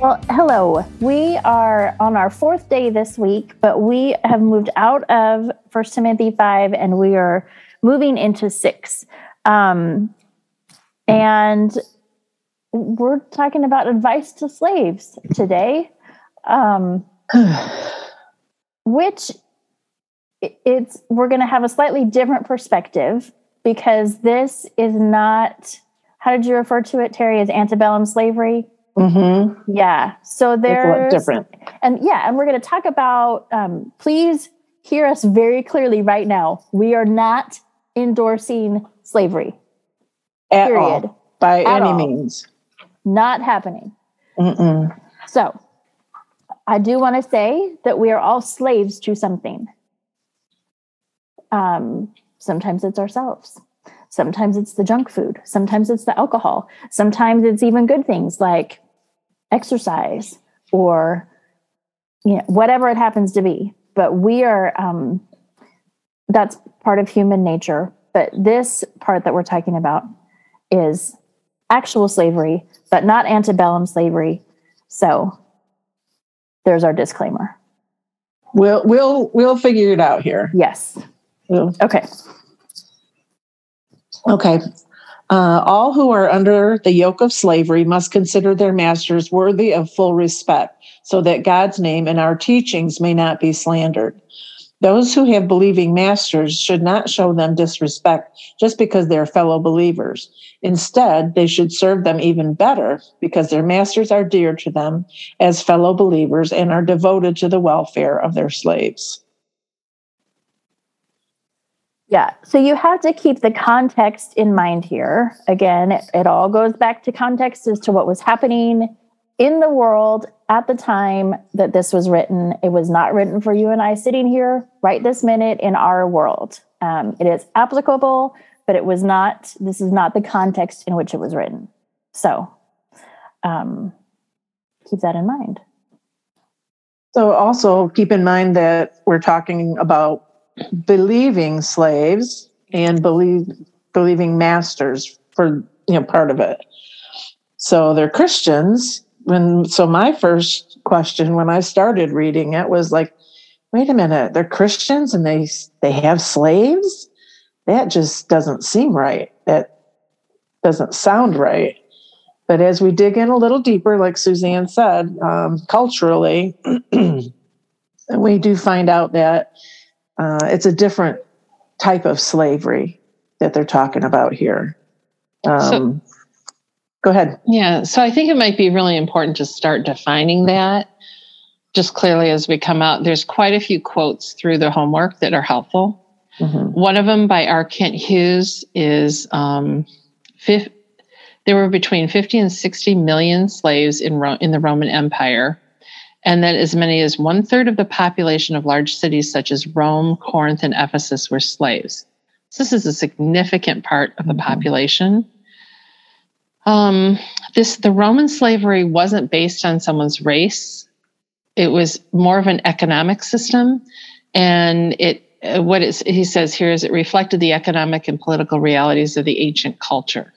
Well, hello. We are on our fourth day this week, but we have moved out of First Timothy 5 and we are moving into 6. Um, and we're talking about advice to slaves today, um, which it's we're going to have a slightly different perspective because this is not how did you refer to it, Terry, as antebellum slavery? Mm-hmm. Yeah. So there's different. and yeah, and we're going to talk about. Um, please hear us very clearly right now. We are not endorsing slavery. At Period. all, by At any all. means. Not happening. Mm-mm. So, I do want to say that we are all slaves to something. Um, sometimes it's ourselves. Sometimes it's the junk food. Sometimes it's the alcohol. Sometimes it's even good things like exercise or you know, whatever it happens to be. But we are, um, that's part of human nature. But this part that we're talking about is actual slavery, but not antebellum slavery. So there's our disclaimer. We'll we'll we'll figure it out here. Yes. We'll- Okay. Okay. Uh, all who are under the yoke of slavery must consider their masters worthy of full respect, so that God's name and our teachings may not be slandered. Those who have believing masters should not show them disrespect just because they're fellow believers. Instead, they should serve them even better because their masters are dear to them as fellow believers and are devoted to the welfare of their slaves. Yeah. So you have to keep the context in mind here. Again, it, it all goes back to context as to what was happening in the world at the time that this was written. It was not written for you and I sitting here right this minute in our world. Um, it is applicable, but it was not, this is not the context in which it was written. So um, keep that in mind. So also keep in mind that we're talking about believing slaves and believe believing masters for you know part of it. So they're Christians. When so my first question when I started reading it was like, wait a minute, they're Christians and they they have slaves? That just doesn't seem right. That doesn't sound right. But as we dig in a little deeper, like Suzanne said, um, culturally, we do find out that uh, it's a different type of slavery that they're talking about here. Um, go ahead. Yeah, so I think it might be really important to start defining that just clearly as we come out. There's quite a few quotes through the homework that are helpful. Mhm. One of them by R. Kent Hughes is um, fif- there were between 50 and 60 million slaves in, Ro- in the Roman Empire, and that as many as one third of the population of large cities such as Rome, Corinth, and Ephesus were slaves. So this is a significant part of the Mhm. population. Um, this the Roman slavery wasn't based on someone's race; it was more of an economic system, and it uh, what it's, he says here is it reflected the economic and political realities of the ancient culture.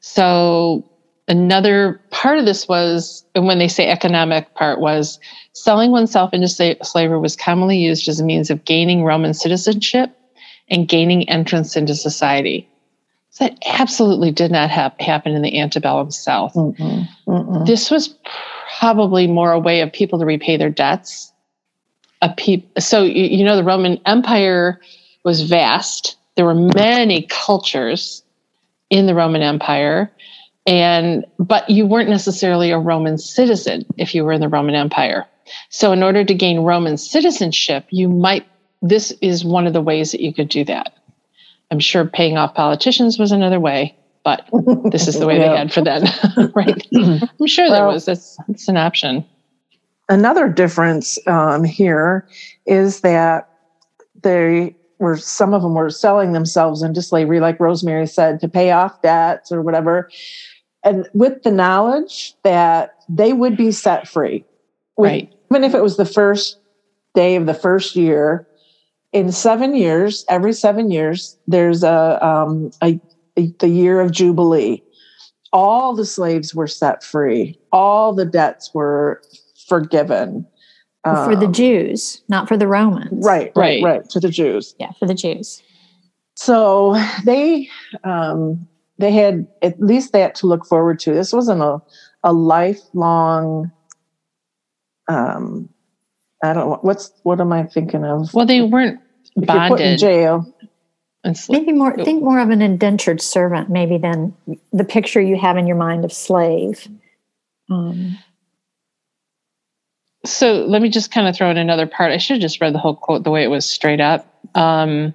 So another part of this was, and when they say economic part was selling oneself into slavery was commonly used as a means of gaining Roman citizenship and gaining entrance into society. So that absolutely did not hap- happen in the antebellum South. Mm-mm. Mm-mm. This was probably more a way of people to repay their debts. A peop- so you, you know the Roman Empire was vast. There were many cultures in the Roman Empire, and but you weren't necessarily a Roman citizen if you were in the Roman Empire. So in order to gain Roman citizenship, you might this is one of the ways that you could do that. I'm sure paying off politicians was another way. but this is the way Yeah. they had for then, right? I'm sure there was. That's, that's an option. Another difference um, here is that they were some of them were selling themselves into slavery, like Rosemary said, to pay off debts or whatever, and with the knowledge that they would be set free, With- Right. Even if it was the first day of the first year, in seven years, every seven years, there's a, um, a, a the year of jubilee. All the slaves were set free. All the debts were forgiven. for the Um, Jews, not for the Romans. right, right, Right. right, to the Jews. Yeah, for the Jews. So they um, they had at least that to look forward to. This wasn't a a lifelong. Um, I don't know what's what am I thinking of? Well, they weren't If you're put in jail. Maybe more, think more of an indentured servant, maybe than the picture you have in your mind of slave. Um, so let me just kind of throw in another part. I should have just read the whole quote the way it was straight up. Um,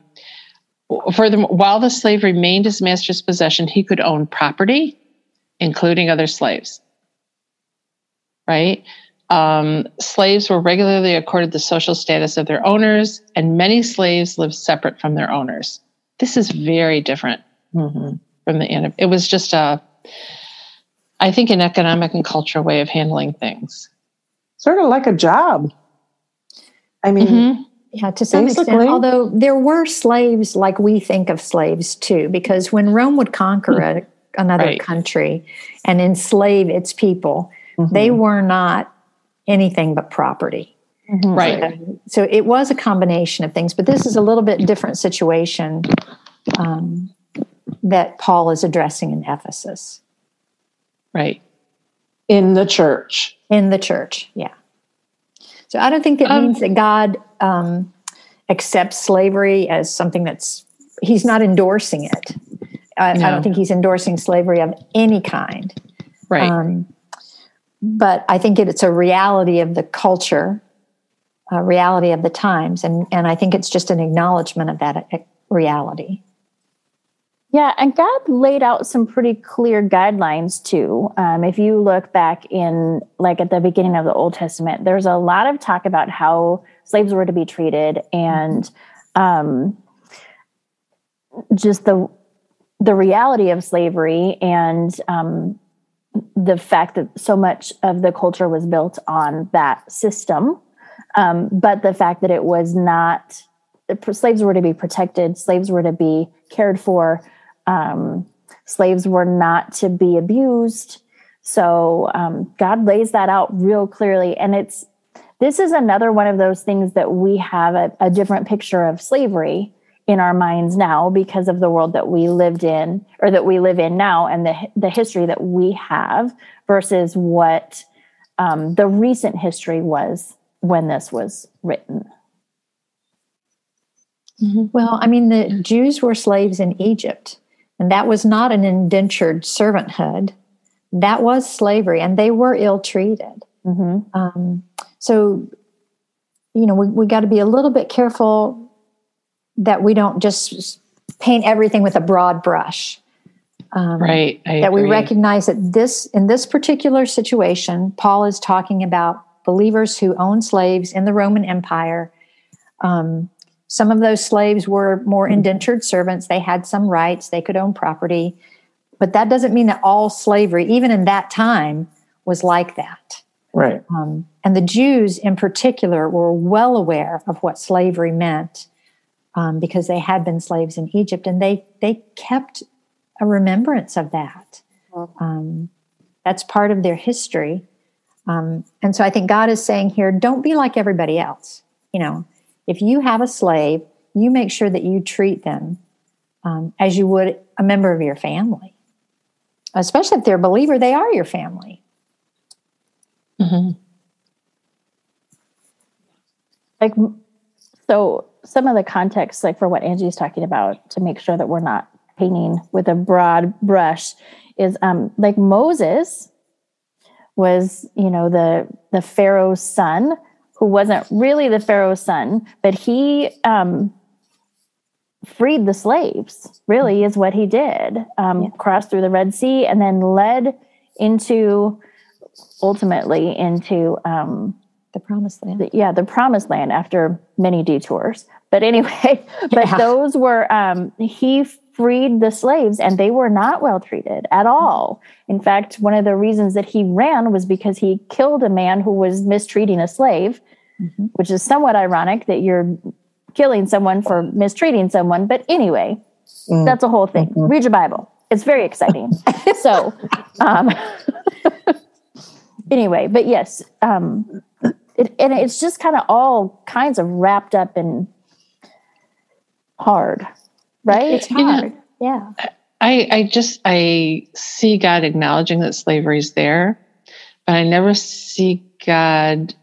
furthermore, while the slave remained his master's possession, he could own property, including other slaves. Right? Um, slaves were regularly accorded the social status of their owners, and many slaves lived separate from their owners. This is very different Mhm. from the end. It was just a, I think, an economic and cultural way of handling things. Sort of like a job. I mean, Mhm. Yeah, to some Basically. extent, although there were slaves like we think of slaves too, because when Rome would conquer a, another Right. country and enslave its people, they mhm. were not anything but property. Mhm. Right. So it was a combination of things, but this is a little bit different situation um, that Paul is addressing in Ephesus Right. in the church. in the church. Yeah. So I don't think that Um, means that God um, accepts slavery as something that's He's not endorsing it. I, I don't think He's endorsing slavery of any kind. Right. Um, but I think it, it's a reality of the culture, a reality of the times, and and I think it's just an acknowledgement of that uh, reality. Yeah, and God laid out some pretty clear guidelines too. Um, if you look back in, like at the beginning of the Old Testament, there's a lot of talk about how slaves were to be treated and um, just the the reality of slavery and um, the fact that so much of the culture was built on that system, um, but the fact that it was not slaves were to be protected, slaves were to be cared for um, slaves were not to be abused. So um, God lays that out real clearly, and it's this is another one of those things that we have a, a different picture of slavery in our minds now because of the world that we lived in or that we live in now and the the history that we have versus what um, the recent history was when this was written. Well, I mean, the Jews were slaves in Egypt, and that was not an indentured servanthood. That was slavery, and they were ill treated. hmm Um, so, you know, we, we got to be a little bit careful that we don't just paint everything with a broad brush. Um, right. I that we recognize that this in this particular situation paul is talking about believers who own slaves in the roman empire um, some of those slaves were more indentured servants they had some rights they could own property but that doesn't mean that all slavery even in that time was like that Right. um, and the jews in particular were well aware of what slavery meant um, because they had been slaves in egypt and they they kept a remembrance of that. Um, that's part of their history. Um, and so I think God is saying here, don't be like everybody else. You know, if you have a slave, you make sure that you treat them um, as you would a member of your family. Especially if they're a believer, they are your family. Mhm. like so some of the context like for what angie's talking about to make sure that we're not painting with a broad brush is um like moses was you know the the pharaoh's son who wasn't really the pharaoh's son but he um freed the slaves, really, is what he did. Um, Yeah. Crossed through the Red Sea and then led into, ultimately, into, um, The promised land. the, yeah, the promised land after many detours. But anyway, but Yeah. those were, um, he freed the slaves and they were not well treated at all. In fact, one of the reasons that he ran was because he killed a man who was mistreating a slave, Mhm. which is somewhat ironic that you're killing someone for mistreating someone. But anyway, Mm. that's a whole thing. Mhm. Read your Bible. It's very exciting. so, um, anyway, but yes, um, it, and it's just kind of all kinds of wrapped up in hard, right? It's You know- hard. Yeah. I, I just I see God acknowledging that slavery is there, but I never see God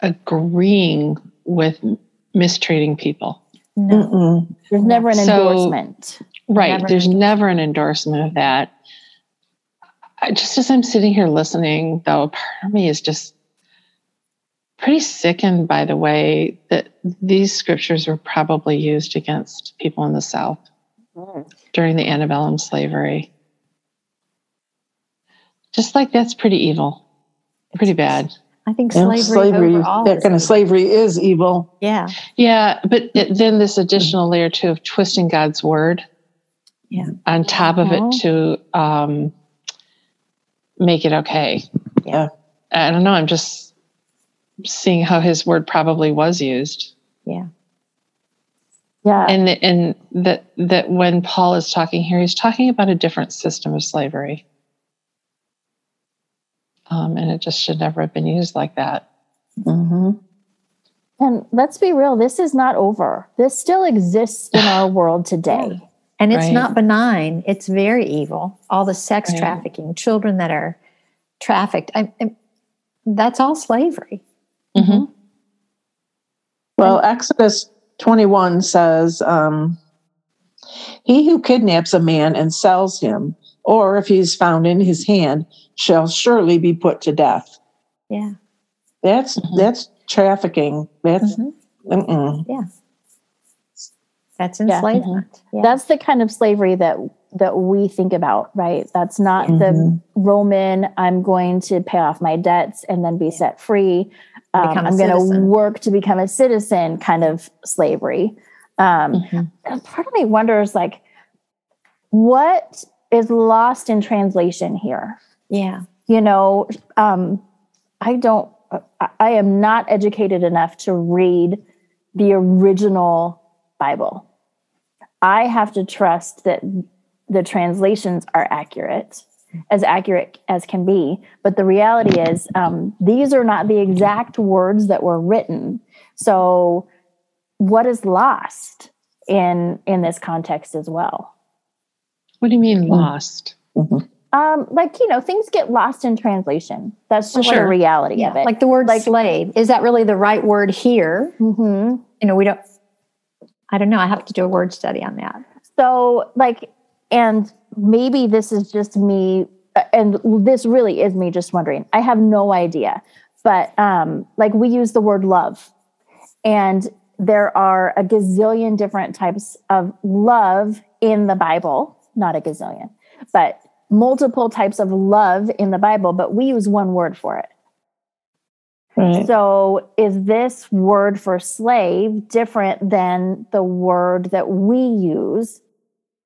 agreeing with mistreating people. No. Mm-mm. There's never an So- endorsement. Right. Never There's endorsement. never an endorsement of that. I, just as I'm sitting here listening, though, a part of me is just pretty sickened by the way that these scriptures were probably used against people in the South mm. during the antebellum slavery. Just like that's pretty evil, pretty bad. I think Yeah, slavery, slavery, overall. that is kind of slavery is evil. Yeah. Yeah, but it, then this additional layer too of twisting God's word. Yeah. On top of it to um, make it okay. Yeah. I don't know. I'm just seeing how His word probably was used, Yeah. Yeah. and and that that when Paul is talking here, he's talking about a different system of slavery. Um, and it just should never have been used like that. hmm and let's be real, this is not over. This still exists in our world today. And it's Right. not benign. It's very evil. All the sex Right. trafficking, children that are trafficked. I, I- that's all slavery. Mhm. Well, Exodus 21 says, um, He who kidnaps a man and sells him, or if he is found in his hand, shall surely be put to death. Yeah. That's Mhm. that's trafficking. That's Mhm. mm-mm. That's Yeah. enslavement. Yeah. That's the kind of slavery that that we think about, right? That's not the Mhm. Roman, I'm going to pay off my debts and then be set free. Um, Become a I'm going to work to become a citizen kind of slavery. Um, Mhm. part of me wonders, like, what is lost in translation here? yeah. You know, um, I don't, I, am not educated enough to read the original Bible. I have to trust that the translations are accurate, as accurate as can be. But the reality is, um, these are not the exact words that were written. So, what is lost in in this context as well? What do you mean lost? Um, like you know, things get lost in translation. That's just like a Sure. reality Yeah. of it. Like the word Like- slave. Is that really the right word here? hmm You know, we don't, I don't know. I have to do a word study on that. So, like, and maybe this is just me, uh, and this really is me just wondering. I have no idea. But, um, like, we use the word love, and there are a gazillion different types of love in the Bible, not a gazillion, but multiple types of love in the Bible, but we use one word for it. Right. So, is this word for slave different than the word that we use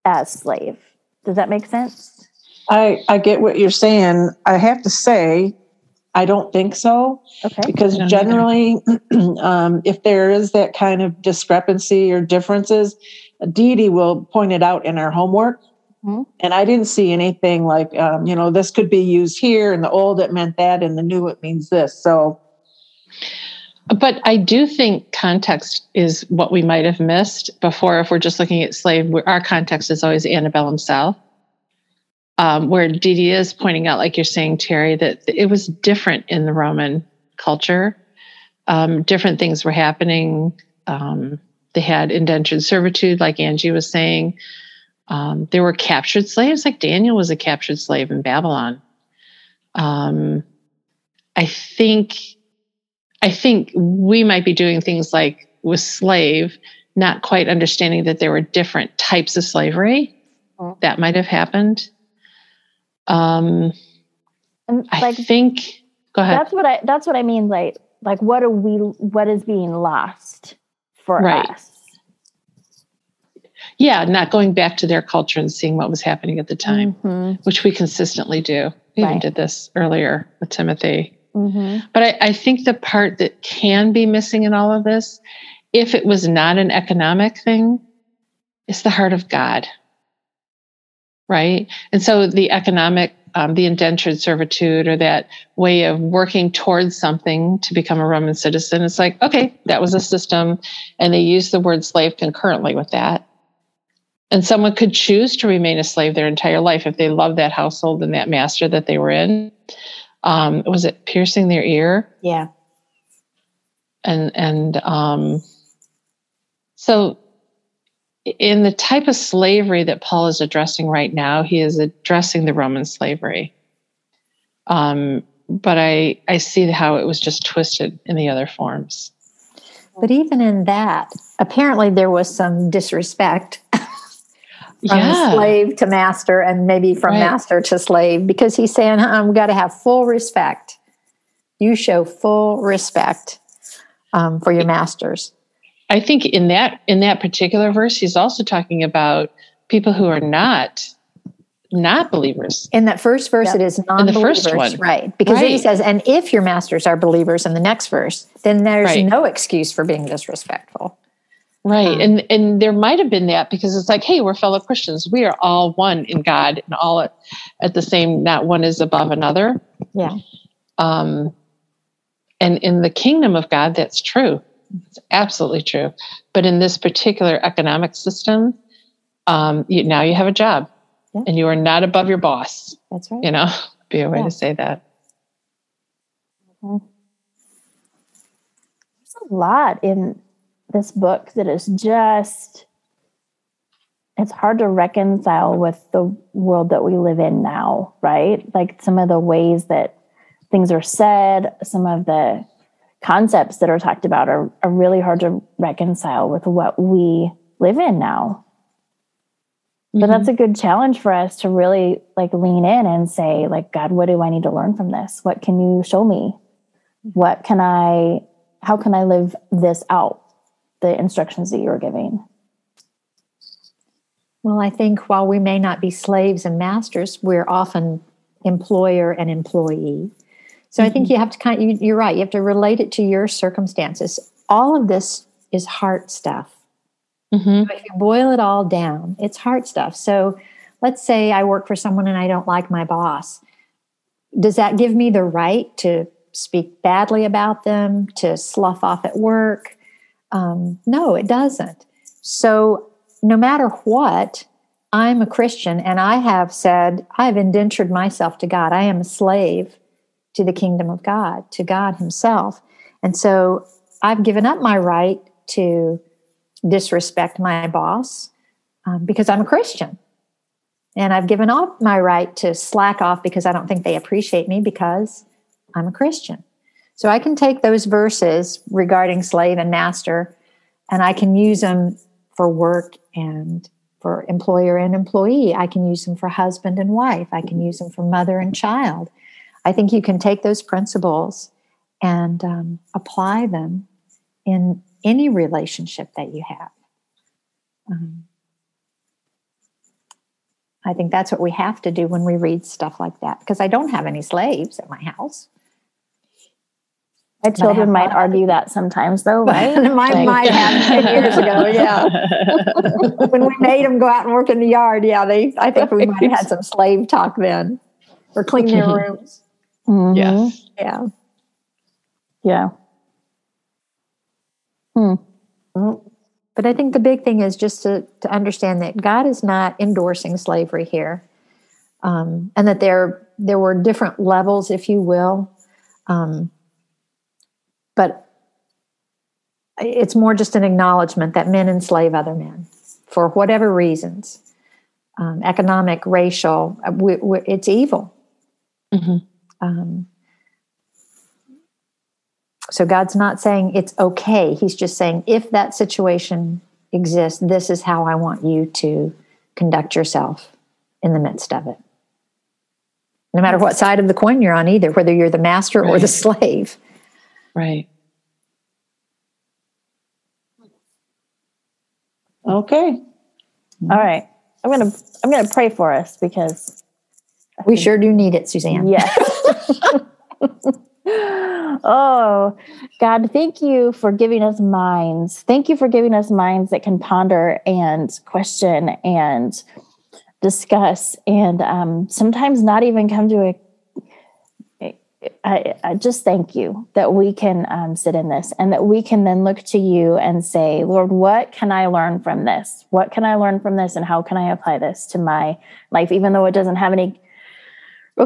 as slave? Does that make sense? I, I get what you're saying. I have to say, I don't think so Okay. because generally, um, if there is that kind of discrepancy or differences, Dee Dee will point it out in our homework. Mhm. And I didn't see anything like, um, you know, this could be used here. In the old, it meant that. In the new, it means this. So, But I do think context is what we might have missed before. If we're just looking at slave, our context is always antebellum South, um, where Dee is pointing out, like you're saying, Terry, that it was different in the Roman culture. Um, different things were happening. Um, they had indentured servitude, like Angie was saying. Um, there were captured slaves, like Daniel was a captured slave in Babylon. Um, I think I think we might be doing things like with slave not quite understanding that there were different types of slavery Mhm. that might have happened. Um, And I like think. Go ahead. that's what I that's what I mean. Like like what are we what is being lost for Right. us? Yeah, not going back to their culture and seeing what was happening at the time, Mhm. which we consistently do. We even did this earlier with Timothy. Mhm. But I, I think the part that can be missing in all of this, if it was not an economic thing, is the heart of God. Right? And so the economic, um, the indentured servitude or that way of working towards something to become a Roman citizen, it's like, okay, that was a system. And they use the word slave concurrently with that. And someone could choose to remain a slave their entire life if they loved that household and that master that they were in. Um, was it piercing their ear? Yeah. and and um, so in the type of slavery that Paul is addressing right now, he is addressing the Roman slavery. Um, but I I see how it was just twisted in the other forms. But even in that, apparently there was some disrespect from yeah, slave to master and maybe from Right. master to slave because he's saying, we've got to have full respect. You show full respect um, for your masters. I think in that in that particular verse, he's also talking about people who are not not believers. In that first verse, Yep. it is the non-believers, first one. right? Because then he says, "And if your masters are believers," in the next verse, then there's Right. no excuse for being disrespectful. Right. Um, and and there might have been that because it's like, hey, we're fellow Christians. We are all one in God and all at, at the same, not one is above another. Yeah. Um and in the kingdom of God, that's true. It's absolutely true. But in this particular economic system, um, you, now you have a job Yeah. and you are not above your boss, That's right. you know, be a way Yeah. to say that. There's a lot in this book that is just it's hard to reconcile with the world that we live in now, right? Like some of the ways that things are said, some of the concepts that are talked about are, are really hard to reconcile with what we live in now. But that's mm-hmm. a good challenge for us to really like lean in and say, like, God, what do I need to learn from this? What can you show me? What can I, how can I live this out? The instructions that you're giving. Well, I think while we may not be slaves and masters, we're often employer and employee. So I think you have to kind of, you, you're right, you have to relate it to your circumstances. All of this is heart stuff. Mhm. If you boil it all down, it's heart stuff. So let's say I work for someone and I don't like my boss. Does that give me the right to speak badly about them, to slough off at work? Um, no, it doesn't. So no matter what, I'm a Christian and I have said, I've indentured myself to God. I am a slave to the kingdom of God, to God Himself. And so I've given up my right to disrespect my boss um, because I'm a Christian. And I've given up my right to slack off because I don't think they appreciate me because I'm a Christian. So I can take those verses regarding slave and master and I can use them for work and for employer and employee. I can use them for husband and wife. I can use them for mother and child. I think you can take those principles and um, apply them in any relationship that you have. Um, I think that's what we have to do when we read stuff like that because I don't have any slaves at my house. My children might one. argue that sometimes, though, right? Mine Like- might have 10 years ago, yeah. when we made them go out and work in the yard, yeah, they I think we might have had some slave talk then. Or clean their rooms. Mhm. Yes. Yeah. Yeah. Hmm. But I think the big thing is just to, to understand that God is not endorsing slavery here, um, and that there there were different levels, if you will. Um, but it's more just an acknowledgement that men enslave other men for whatever reasons, um, economic, racial. We, we, it's evil. Mhm. Um, so God's not saying it's okay. He's just saying if that situation exist. This is how I want you to conduct yourself in the midst of it. No matter what side of the coin you're on, either, whether you're the master or the slave. Right. Okay. All right. I'm gonna I'm gonna pray for us because We sure do need it, Suzanne. Yes. oh, God, thank you for giving us minds. Thank you for giving us minds that can ponder and question and discuss and um, sometimes not even come to a. I, I just thank you that we can um, sit in this and that we can then look to you and say, Lord, what can I learn from this? What can I learn from this? And how can I apply this to my life, even though it doesn't have any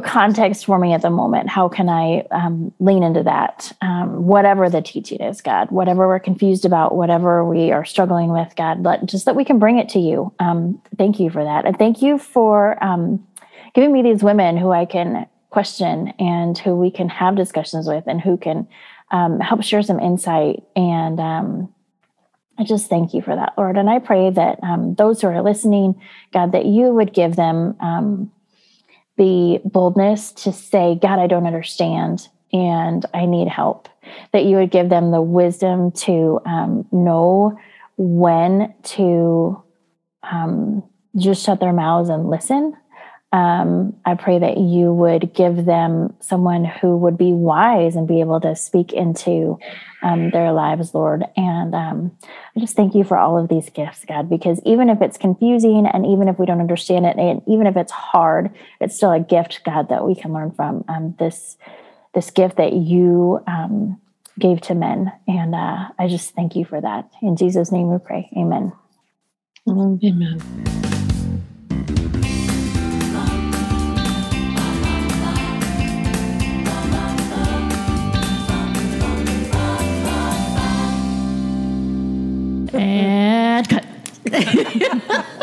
context for me at the moment. How can I um, lean into that? Um, whatever the teaching is, God, whatever we're confused about, whatever we are struggling with, God, let, just that we can bring it to you. Um, thank you for that. And thank you for um, giving me these women who I can question and who we can have discussions with and who can um, help share some insight. And um, I just thank you for that, Lord. And I pray that those who are listening, God, that you would give them the boldness to say, God, I don't understand and I need help. That you would give them the wisdom to um, know when to um, just shut their mouths and listen. Um, I pray that you would give them someone who would be wise and be able to speak into um, their lives, Lord. And um, I just thank you for all of these gifts, God, because even if it's confusing and even if we don't understand it, and even if it's hard, it's still a gift, God, that we can learn from. Um, this this gift that you um, gave to men, and uh, I just thank you for that. In Jesus' name, we pray. Amen. Amen. Cut.